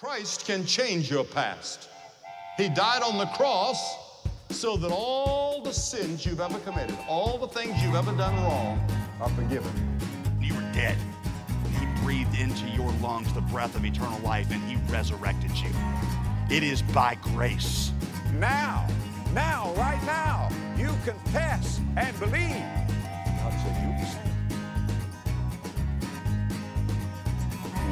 Christ can change your past. He died on the cross so that all the sins you've ever committed, all the things you've ever done wrong, are forgiven. You were dead. He breathed into your lungs the breath of eternal life and he resurrected you. It is by grace. Now, now, right now, you confess and believe. God said you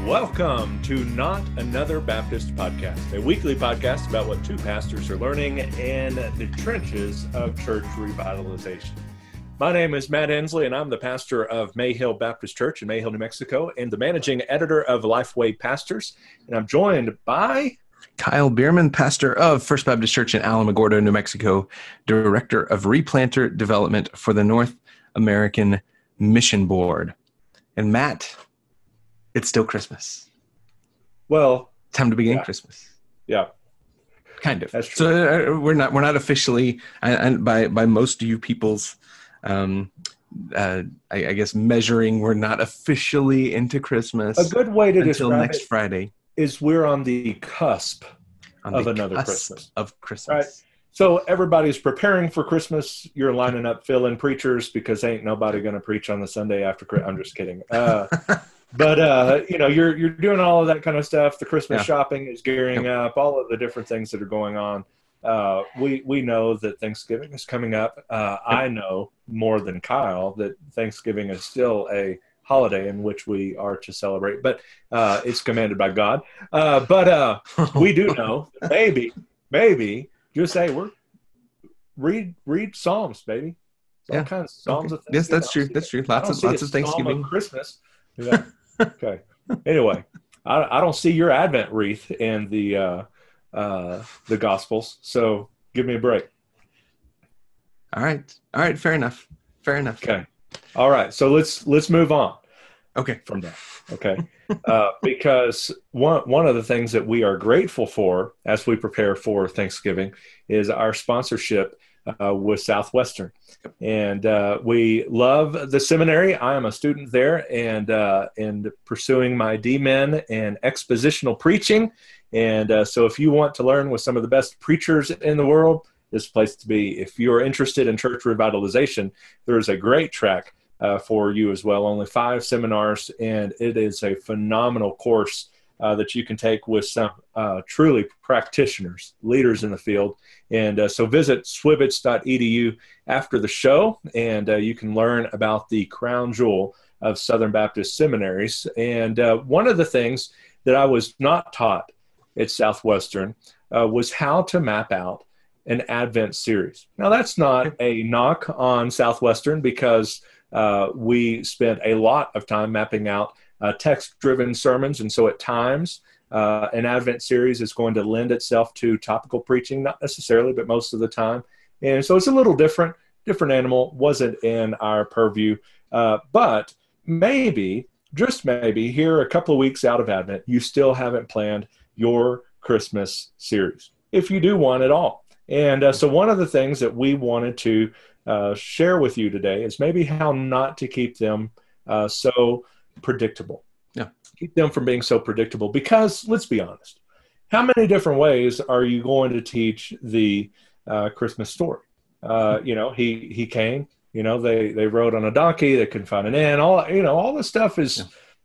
Welcome to Not Another Baptist Podcast, a weekly podcast about what two pastors are learning in the trenches of church revitalization. My name is Matt Henslee, and I'm the pastor of Mayhill Baptist Church in Mayhill, New Mexico, and the managing editor of Lifeway Pastors. And I'm joined by Kyle Bueermann, pastor of First Baptist Church in Alamogordo, New Mexico, director of replanter development for the North American Mission Board. And Matt, it's still Christmas. well, Time to begin Yeah. Christmas. yeah, Kind of. That's true. So uh, we're not we're not officially, and and by by most of you people's, um, uh, I, I guess measuring, we're not officially into Christmas a good way to until next it Friday is we're on the cusp. on of the another cusp Christmas. of Christmas. Right. So everybody's preparing for Christmas. You're lining up fill-in preachers because ain't nobody going to preach on the Sunday after. I'm just kidding. Uh, but uh, you know, you're you're doing all of that kind of stuff. The Christmas Yeah. shopping is gearing up. All of the different things that are going on. Uh, we we know that Thanksgiving is coming up. Uh, I know more than Kyle that Thanksgiving is still a holiday in which we are to celebrate, but uh, it's commanded by God. Uh, but uh, we do know maybe maybe just say we're read read Psalms, baby. All Yeah. kinds of Psalms. Okay. Yes, that's true. That's true. Lots of lots of Thanksgiving. Christmas. Yeah. Okay. Anyway, I, I don't see your Advent wreath in the uh, uh, the Gospels, so give me a break. All right. All right. Fair enough. Fair enough. Okay. All right. So let's let's move on. Okay. from that. Okay, uh, because one one of the things that we are grateful for as we prepare for Thanksgiving is our sponsorship uh, with Southwestern, and uh, we love the seminary. I am a student there, and uh, and pursuing my DMin and expositional preaching. And uh, so, if you want to learn with some of the best preachers in the world, this place to be. If you are interested in church revitalization, there is a great track uh, for you as well. Only five seminars, and it is a phenomenal course uh, that you can take with some uh, truly practitioners, leaders in the field. And uh, so visit swbts.edu after the show, and uh, you can learn about the crown jewel of Southern Baptist seminaries. And uh, one of the things that I was not taught at Southwestern uh, was how to map out an Advent series. Now, that's not a knock on Southwestern because we spent a lot of time mapping out uh, text driven sermons. And so at times, uh, an Advent series is going to lend itself to topical preaching, not necessarily, but most of the time. And so it's a little different, different animal, wasn't in our purview. Uh, but maybe, just maybe, here a couple of weeks out of Advent, you still haven't planned your Christmas series, if you do one at all. And uh, so, one of the things that we wanted to uh, share with you today is maybe how not to keep them uh, so predictable. Yeah. Keep them from being so predictable because let's be honest, how many different ways are you going to teach the uh, Christmas story? Uh, you know, he he came. You know, they they rode on a donkey. They couldn't find an inn. All you know, all this stuff is Yeah.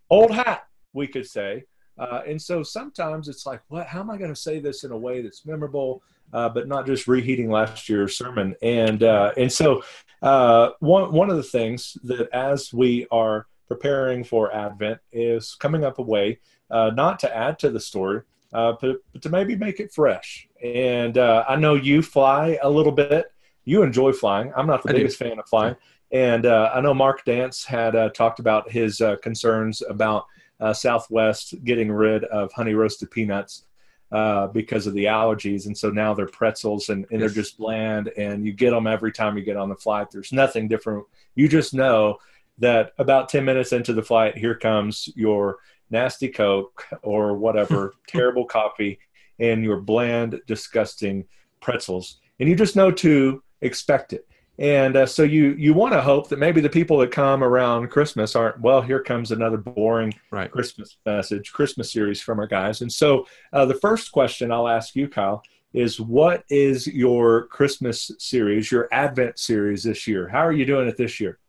old hat. We could say. Uh, and so sometimes it's like, what? How am I going to say this in a way that's memorable? uh, but not just reheating last year's sermon. And uh, and so uh, one one of the things that as we are preparing for Advent is coming up a way uh, not to add to the story, uh, but, but to maybe make it fresh. And uh, I know you fly a little bit. You enjoy flying. I'm not the I do. biggest fan of flying. And uh, I know Mark Dance had uh, talked about his uh, concerns about uh, Southwest getting rid of honey roasted peanuts uh, because of the allergies. And so now they're pretzels and, and Yes. they're just bland and you get them every time you get on the flight. There's nothing different. You just know that about 10 minutes into the flight, here comes your nasty Coke or whatever, terrible coffee, and your bland, disgusting pretzels. And you just know to expect it. and uh, so you you want to hope that maybe the people that come around Christmas aren't well. Here comes another boring Right. Christmas message, Christmas series from our guys. And so uh, the first question I'll ask you, Kyle, is what is your Christmas series, your Advent series this year? How are you doing it this year?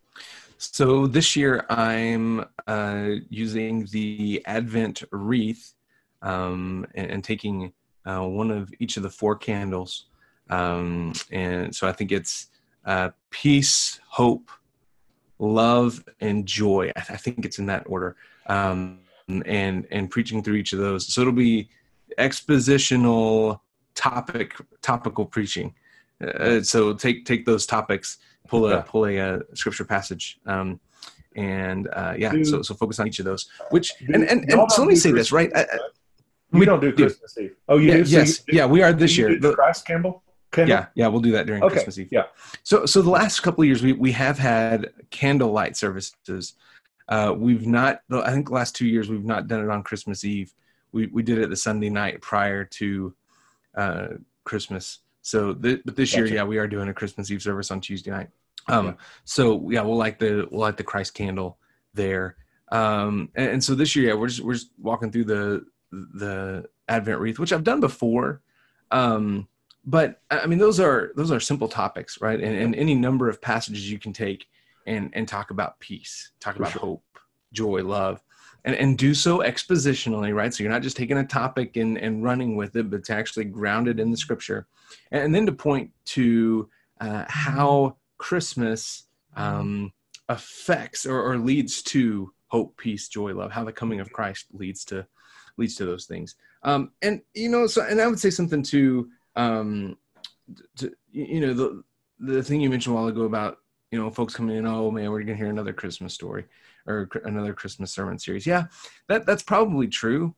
So this year I'm uh, using the Advent wreath um, and, and taking uh, one of each of the four candles. Um, and so I think it's uh, peace, hope, love, and joy. I, I think it's in that order. Um, and and preaching through each of those. So it'll be expositional topic topical preaching. Uh, so take take those topics pull a Yeah. pull a, uh scripture passage um and uh yeah Do- so so focus on each of those which Do- and and, y'all and so let me do say this right I, I- We We don't do do. Christmas Eve. Oh, you yeah, do? So yes you do- yeah we are this year do the The- Christ Campbell? Candle? yeah yeah we'll do that during Okay. christmas eve Yeah. so so the last couple of years we we have had candlelight services uh we've not i think the last two years we've not done it on christmas eve we we did it the sunday night prior to uh christmas so th- but this year yeah we are doing a christmas eve service on tuesday night. Um Yeah. so yeah we'll light the we'll light the christ candle there. Um and, and so this year yeah we're just we're just walking through the the advent wreath which i've done before. Um but i I mean those are those are simple topics right? And, and any number of passages you can take and and talk about peace talk For about sure. hope joy love and, and do so expositionally right? So you're not just taking a topic and, and running with it but to actually ground it in the scripture. And, and then to point to uh, how christmas um, affects or, or leads to hope peace joy love how the coming of christ leads to leads to those things. Um, and you know so and i would say something to um, to, you know the the thing you mentioned a while ago about you know folks coming in oh man we're gonna hear another christmas story or another christmas sermon series. Yeah that that's probably true.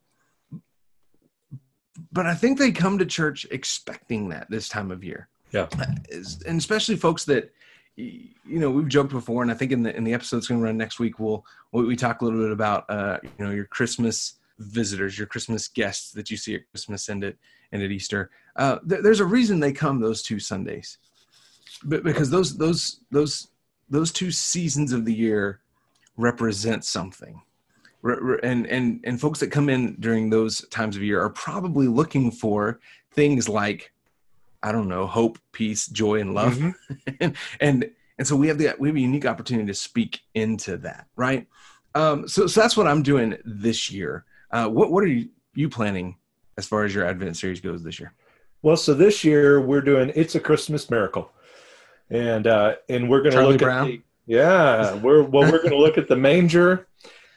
But i think they come to church expecting that this time of year. Yeah. And especially folks that you know we've joked before and i think in the in the episode that's going to run next week we'll we, talk a little bit about uh you know your christmas visitors your christmas guests that you see at christmas and at and at easter. Uh there, there's a reason they come those two sundays but because those those those those two seasons of the year represent something. And and and folks that come in during those times of year are probably looking for things like i don't know hope peace joy and love. Mhm. and, and and so we have the we have a unique opportunity to speak into that right? Um so so that's what i'm doing this year. Uh what what are you, you planning as far as your advent series goes this year? Well, so this year we're doing "It's a Christmas Miracle," and uh, and we're going to look Brown? at the, yeah, we're well, we're going to look at the manger,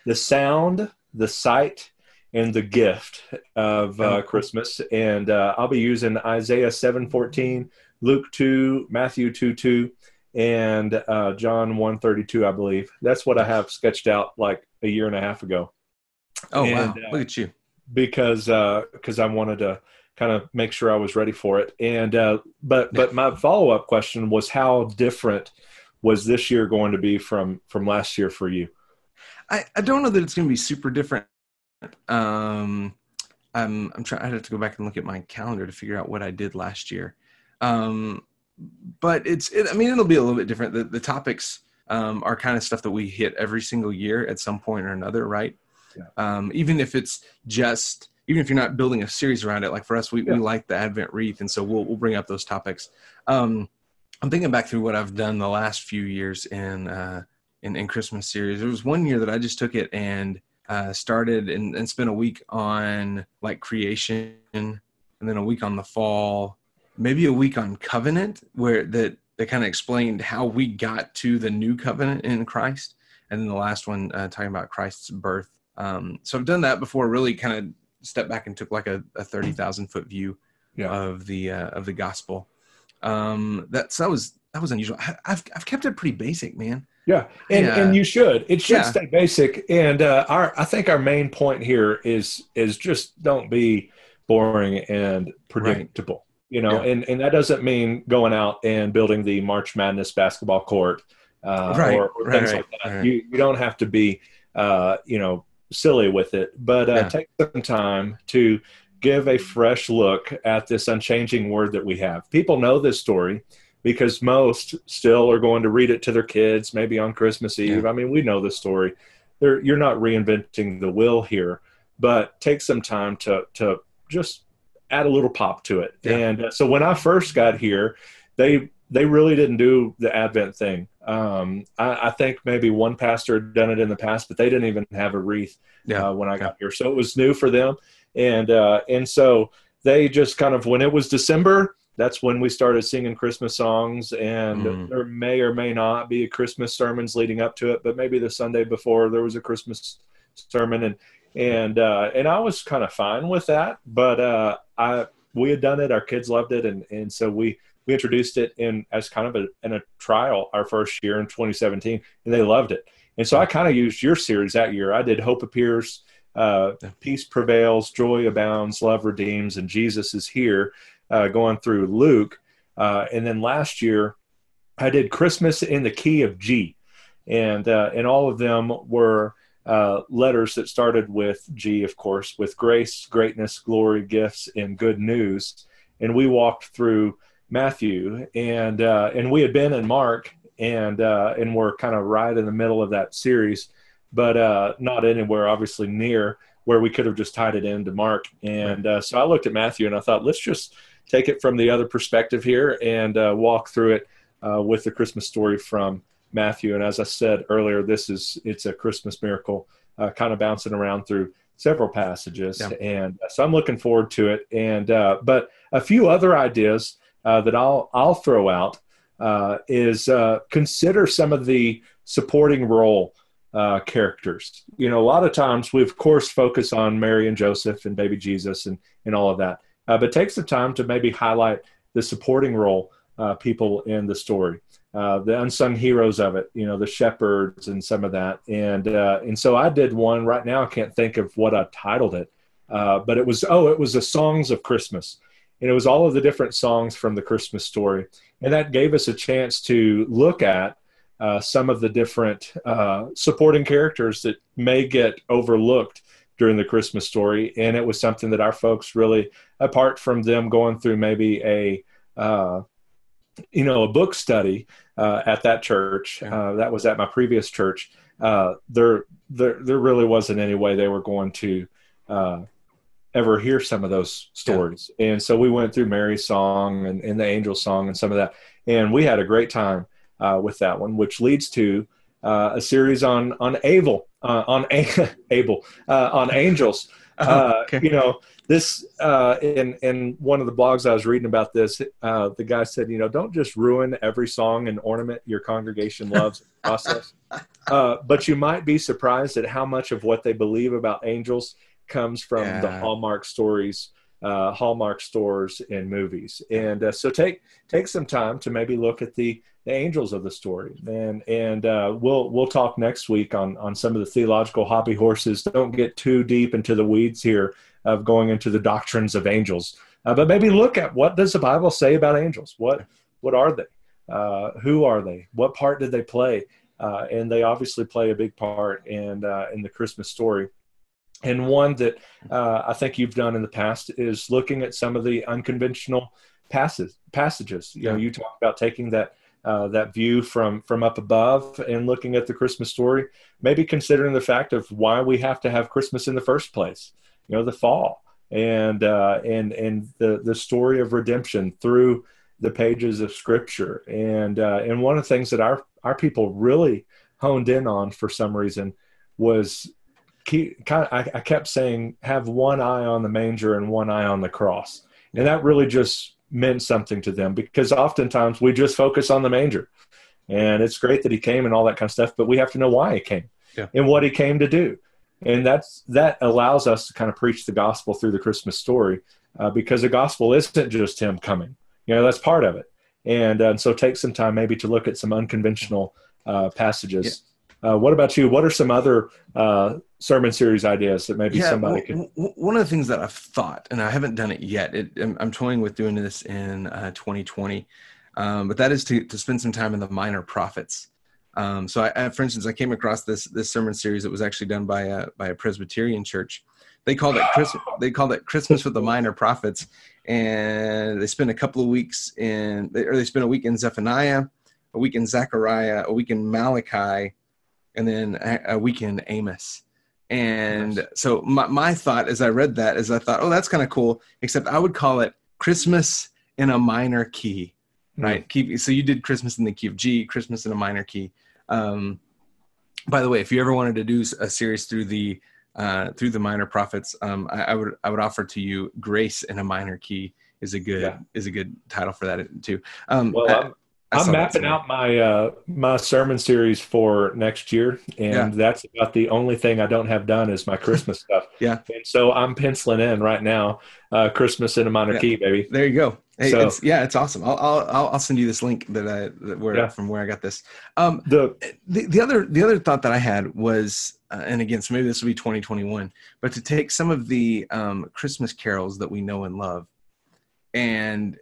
the sound, the sight, and the gift of uh, Christmas. And uh, I'll be using Isaiah seven fourteen, Luke two, Matthew two two, and uh, John one thirty two. I believe that's what I have sketched out like a year and a half ago oh And, wow uh, look at you because because I wanted to kind of make sure I was ready for it. And uh, but but my follow up question was how different was this year going to be from from last year for you? I, I don't know that it's going to be super different. Um, I'm I'm trying. I have to go back and look at my calendar to figure out what I did last year. Um, but it's. It, I mean, it'll be a little bit different. The the topics um, are kind of stuff that we hit every single year at some point or another, right? Yeah. Um, even if it's just even if you're not building a series around it, like for us, we, Yeah. we like the Advent wreath, and so we'll we'll bring up those topics. Um, I'm thinking back through what I've done the last few years in uh, in, in Christmas series. There was one year that I just took it and uh, started and, and spent a week on like creation, and then a week on the fall, maybe a week on covenant, where that that kind of explained how we got to the new covenant in Christ, and then the last one uh, talking about Christ's birth. Um, so I've done that before. Really, kind of stepped back and took like a, a thirty thousand foot view Yeah. of the uh, of the gospel. Um, that's that was that was unusual. I, I've I've kept it pretty basic, man. Yeah, and Yeah. and you should. It should Yeah. stay basic. And uh, our I think our main point here is is just don't be boring and predictable. You know, Yeah. and and that doesn't mean going out and building the March Madness basketball court uh, Right, or, or things right, like that. right. You you don't have to be uh, you know silly with it, but uh, Yeah. take some time to give a fresh look at this unchanging word that we have. People know this story. because most still are going to read it to their kids, maybe on Christmas Eve. Yeah. I mean, we know the story. They're, you're not reinventing the wheel here, but take some time to to just add a little pop to it. Yeah. And uh, so when I first got here, they they really didn't do the Advent thing. Um, I, I, think maybe one pastor had done it in the past, but they didn't even have a wreath yeah. uh, when I got here, so it was new for them. And uh, and so they just kind of when it was December, that's when we started singing Christmas songs, and mm. there may or may not be Christmas sermons leading up to it, but maybe the Sunday before there was a Christmas sermon, and and uh, and I was kind of fine with that. But uh, I we had done it, our kids loved it, and and so we we introduced it in as kind of a in a trial our first year in 2017, and they loved it. And so I kind of used your series that year. I did Hope Appears, uh, Peace Prevails, Joy Abounds, Love Redeems, and Jesus is Here uh, going through Luke. Uh, and then last year, I did Christmas in the key of G, and uh, and all of them were uh, letters that started with G, of course, with grace, greatness, glory, gifts, and good news. And we walked through Matthew, and uh, and we had been in Mark, and uh, and we're kind of right in the middle of that series, but not anywhere obviously near where we could have just tied it into Mark. And so I looked at Matthew, and I thought, let's just take it from the other perspective here and uh, walk through it uh, with the Christmas story from Matthew. And as I said earlier, this is it's a Christmas miracle, uh, kind of bouncing around through several passages, yeah. and so I'm looking forward to it. And uh, but a few other ideas uh, that I'll I'll throw out uh, is consider some of the supporting role. Uh, characters. You know, a lot of times we, of course, focus on Mary and Joseph and baby Jesus and, and all of that uh, but take some time to maybe highlight the supporting role uh, people in the story, uh, the unsung heroes of it, you know, the shepherds and some of that. And uh, and so I did one right now. I can't think of what I titled it, uh, but it was oh, it was the songs of Christmas, and it was all of the different songs from the Christmas story, and that gave us a chance to look at. Uh, some of the different supporting characters that may get overlooked during the Christmas story, and it was something that our folks really, apart from them going through maybe a uh, you know a book study uh, at that church, uh, that was at my previous church. Uh, there, there, there really wasn't any way they were going to uh, ever hear some of those stories, yeah. and so we went through Mary's song and, and, the angel song and some of that, and we had a great time uh, with that one, which leads to a series on on Abel uh, on Abel uh, on angels. Oh, uh, okay. You know this uh, in in one of the blogs I was reading about this. Uh, the guy said, you know, don't just ruin every song and ornament your congregation loves process, uh, but you might be surprised at how much of what they believe about angels comes from yeah. the Hallmark stories uh, Hallmark stores and movies. And uh, so take take some time to maybe look at the, the angels of the story. And and uh, we'll we'll talk next week on on some of the theological hobby horses. Don't get too deep into the weeds here of going into the doctrines of angels, uh, but maybe look at what does the Bible say about angels? What what are they? Uh, who are they? What part did they play? Uh, and they obviously play a big part in in the Christmas story and one that uh, I think you've done in the past is looking at some of the unconventional passages. Passages. You know, you talk about taking that uh, that view from from up above and looking at the Christmas story. Maybe considering the fact of why we have to have Christmas in the first place. You know, the fall and uh, and and the the story of redemption through the pages of Scripture. And uh, and one of the things that our our people really honed in on for some reason was keep kind of, I, I kept saying have one eye on the manger and one eye on the cross. And that really just meant something to them because oftentimes we just focus on the manger. And it's great that he came and all that kind of stuff but we have to know why he came yeah. and what he came to do. And that's that allows us to kind of preach the gospel through the christmas story uh, because the gospel isn't just him coming. You know that's part of it. And, uh, and so take some time maybe to look at some unconventional uh, passages uh, what about you? What are some other uh, sermon series ideas that maybe yeah, somebody could? One of the things that I've thought, and I haven't done it yet. It, I'm, I'm, toying with doing this in uh, 2020, um, but that is to to spend some time in the minor prophets. Um, so, I, I, for instance, I came across this this sermon series that was actually done by a by a Presbyterian church they called it Christmas. They called it Christmas with the Minor Prophets, and they spent a couple of weeks in, or they spent a week in Zephaniah, a week in Zechariah, a week in Malachi, and then a, a week Amos. And nice. so my, my thought as I read that is I thought, oh, that's kind of cool. Except I would call it Christmas in a minor key, hmm. right? Mm-hmm. So you did Christmas in the key of G, Christmas in a minor key. Um, by the way, if you ever wanted to do a series through the uh, through the minor prophets, um, I, I, would I would offer to you grace in a minor key is a good yeah. is a good title for that too. Um, well, I'm, I'm mapping out my uh, my sermon series for next year, and yeah. that's about the only thing I don't have done is my Christmas stuff. Yeah, and so I'm penciling in right now, uh, Christmas in a minor yeah. key, baby. There you go. Hey, so, it's, yeah, it's awesome. I'll, I'll I'll send you this link that I that where yeah. from where I got this. Um, the, the the other the other thought that I had was, uh, and again, so maybe this will be 2021, but to take some of the um, Christmas carols that we know and love, and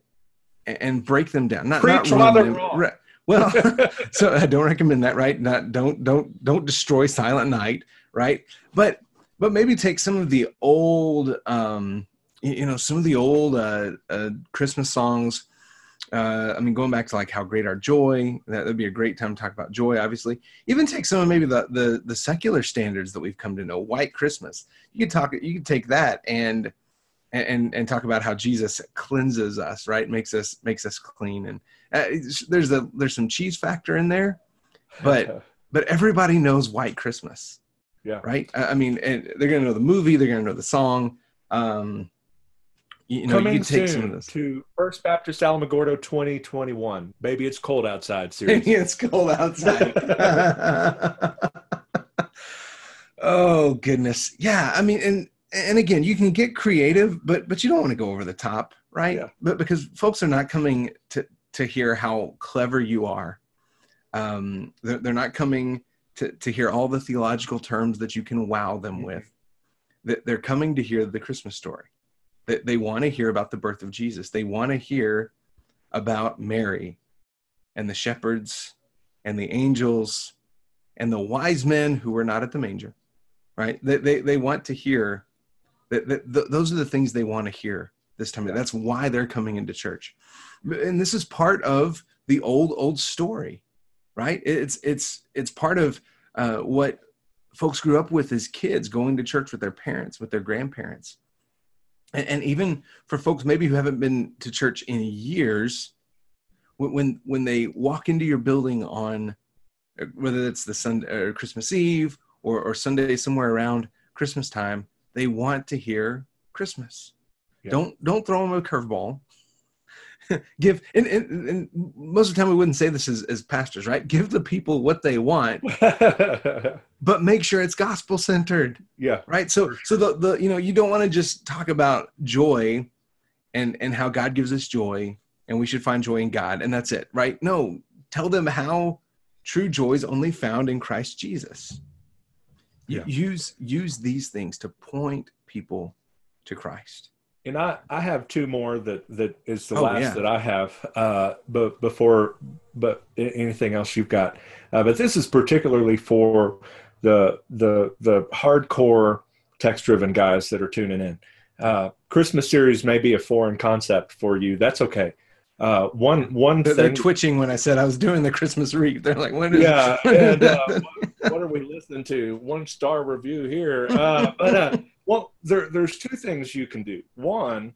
and break them down. Not, Preach not. Wrong. Well, so I don't recommend that, right? Not don't don't don't destroy Silent Night, right? But but maybe take some of the old um, you know some of the old uh, uh, Christmas songs. Uh, I mean, going back to like "How Great Our Joy," that would be a great time to talk about joy. Obviously, even take some of maybe the, the the secular standards that we've come to know. White Christmas. You could talk. You could take that and and and talk about how Jesus cleanses us, right? Makes us makes us clean. And uh, there's a there's some cheese factor in there, but but everybody knows White Christmas. Yeah. Right. I mean, and they're gonna know the movie. They're gonna know the song. Um, you know, Coming you can take some of this to First Baptist Alamogordo 2021. Baby, it's cold outside. Seriously, it's cold outside. oh goodness, yeah. I mean, and and again, you can get creative, but but you don't want to go over the top, right? Yeah. But because folks are not coming to to hear how clever you are. Um, they're, they're not coming to to hear all the theological terms that you can wow them mm-hmm. with. They're coming to hear the Christmas story. They, they want to hear about the birth of Jesus. They want to hear about Mary and the shepherds and the angels and the wise men who were not at the manger, right? They, they, they want to hear that, that th- those are the things they want to hear this time. That's why they're coming into church. And this is part of the old, old story, right? It's, it's, it's part of uh, what folks grew up with as kids, going to church with their parents, with their grandparents and, and even for folks maybe who haven't been to church in years when when they walk into your building on whether it's the Sunday or Christmas Eve or, or Sunday somewhere around Christmas time, they want to hear Christmas. Yeah. Don't don't throw them a curveball. give and, and, and, most of the time we wouldn't say this as, as pastors right give the people what they want but make sure it's gospel centered yeah right so sure. so the, the you know you don't want to just talk about joy and and how god gives us joy and we should find joy in god and that's it right no tell them how true joy is only found in christ jesus yeah. use use these things to point people to christ and I, I have two more that, that is the oh, last yeah. that I have, uh, but before, but anything else you've got, uh, but this is particularly for the, the, the hardcore text driven guys that are tuning in. Uh, Christmas series may be a foreign concept for you. That's okay. Uh, one one they're, thing, they're twitching when I said I was doing the Christmas wreath. They're like, "When is yeah?" and, uh, what, what, are we listening to? One star review here. Uh, but uh, well, there, there's two things you can do. One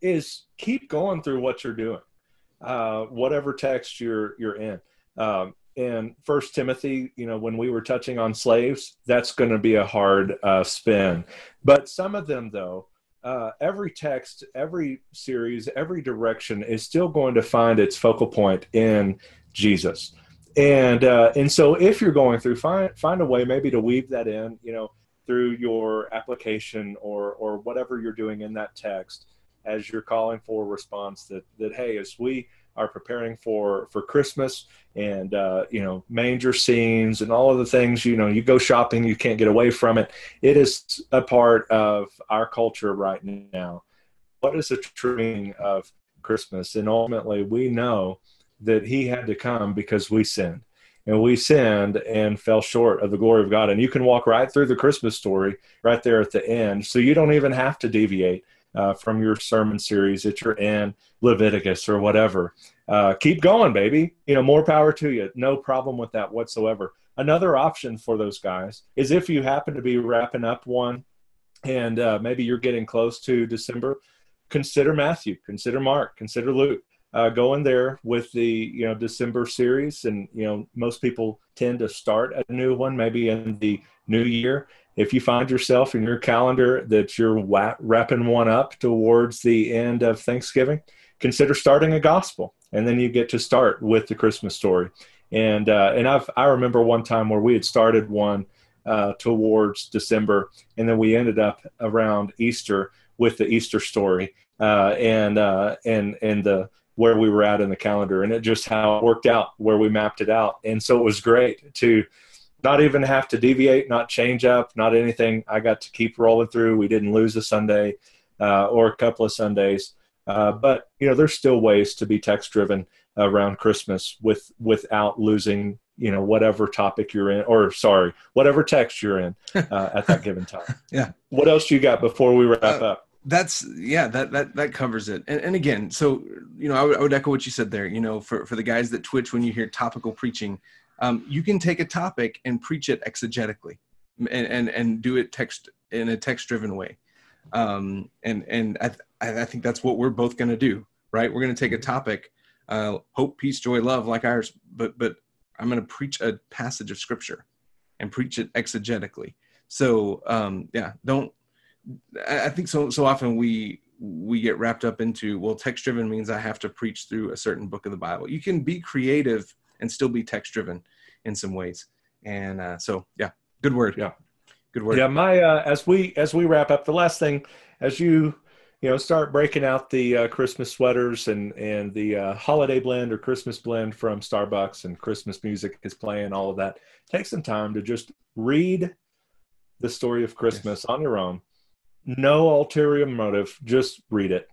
is keep going through what you're doing, uh, whatever text you're you're in. Um, in First Timothy, you know, when we were touching on slaves, that's going to be a hard uh, spin. But some of them, though, uh, every text, every series, every direction is still going to find its focal point in Jesus. And uh, and so, if you're going through, find find a way maybe to weave that in. You know, through your application or or whatever you're doing in that text as you're calling for a response that that hey as we are preparing for for christmas and uh, you know manger scenes and all of the things you know you go shopping you can't get away from it it is a part of our culture right now what is the true meaning of christmas and ultimately we know that he had to come because we sinned and we sinned and fell short of the glory of God. And you can walk right through the Christmas story right there at the end. So you don't even have to deviate uh, from your sermon series that you're in Leviticus or whatever. Uh, keep going, baby. You know, more power to you. No problem with that whatsoever. Another option for those guys is if you happen to be wrapping up one and uh, maybe you're getting close to December, consider Matthew, consider Mark, consider Luke uh, in there with the you know December series, and you know most people tend to start a new one maybe in the new year. If you find yourself in your calendar that you're wrapping one up towards the end of Thanksgiving, consider starting a gospel, and then you get to start with the Christmas story. And uh, and I've I remember one time where we had started one uh, towards December, and then we ended up around Easter with the Easter story, uh, and uh, and and the where we were at in the calendar and it just how it worked out where we mapped it out and so it was great to not even have to deviate not change up not anything. I got to keep rolling through. We didn't lose a sunday uh, or a couple of sundays. Uh, but you know there's still ways to be text driven around christmas with without losing you know whatever topic you're in or sorry whatever text you're in uh, at that given time. Yeah. What else you got before we wrap uh, up? that's yeah that that that covers it. And, and again so you know I would, I would, echo what you said there you know for, for the guys that twitch when you hear topical preaching um, you can take a topic and preach it exegetically and and, and do it text in a text driven way um, and and I, I think that's what we're both going to do right we're going to take a topic uh, hope peace joy love like ours but but i'm going to preach a passage of scripture and preach it exegetically so um, yeah don't I think so. So often we we get wrapped up into well, text driven means I have to preach through a certain book of the Bible. You can be creative and still be text driven in some ways. And uh, so, yeah, good word. Yeah, good word. Yeah, my uh, as we as we wrap up, the last thing as you you know start breaking out the uh, Christmas sweaters and and the uh, holiday blend or Christmas blend from Starbucks and Christmas music is playing, all of that. Take some time to just read the story of Christmas yes. on your own no ulterior motive. Just read it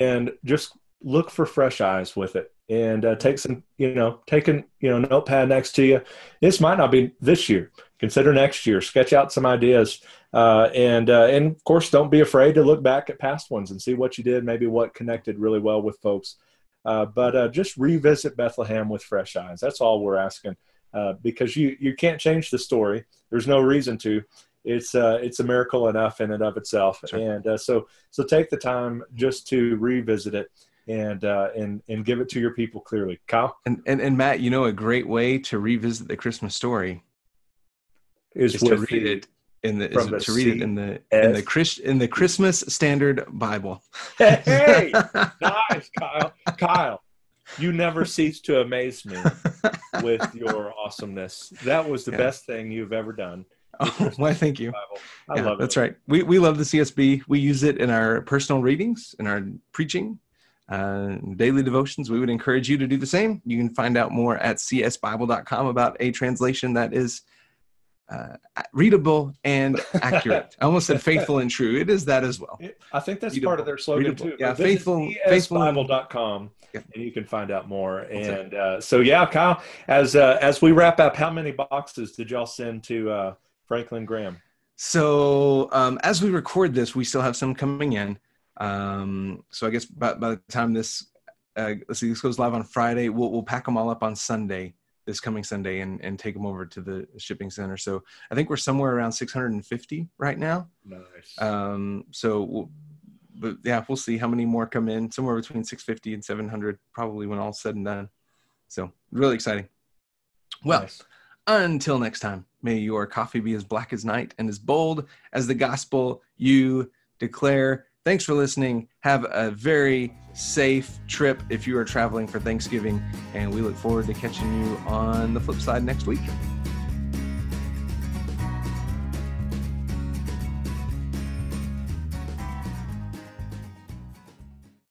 and just look for fresh eyes with it and uh, take some, you know, taking, you know, notepad next to you. This might not be this year. Consider next year. Sketch out some ideas, uh, and uh, and of course, don't be afraid to look back at past ones and see what you did, maybe what connected really well with folks. Uh, but uh, just revisit Bethlehem with fresh eyes. That's all we're asking, uh, because you you can't change the story. There's no reason to it's uh, it's a miracle enough in and of itself. Sure. And uh, so so take the time just to revisit it and uh, and and give it to your people clearly. Kyle and, and and Matt, you know, a great way to revisit the Christmas story is, is to read the, it in the, is the to read it in the in the Christ in the Christmas Standard Bible. hey, nice, Kyle. Kyle, you never cease to amaze me with your awesomeness. That was the yeah. best thing you've ever done. Oh, why, thank you. I yeah, love it. That's right. We, we love the CSB. We use it in our personal readings, in our preaching, uh, daily devotions. We would encourage you to do the same. You can find out more at csbible.com about a translation that is uh, readable and accurate. I almost said faithful and true. It is that as well. I think that's readable, part of their slogan readable. too. Yeah, faithful, faithful bible.com yeah. and you can find out more. And uh, so, yeah, Kyle, as, uh, as we wrap up, how many boxes did y'all send to uh, Franklin Graham? So um, as we record this, we still have some coming in. Um, so I guess by, by the time this, uh, let's see, this goes live on Friday, we'll, we'll pack them all up on Sunday, this coming Sunday, and, and take them over to the shipping center. So I think we're somewhere around 650 right now. Nice. Um, so, we'll, but yeah, we'll see how many more come in. Somewhere between 650 and 700, probably when all's said and done. So really exciting. Well, nice. until next time. May your coffee be as black as night and as bold as the gospel you declare. Thanks for listening. Have a very safe trip if you are traveling for Thanksgiving, and we look forward to catching you on the flip side next week.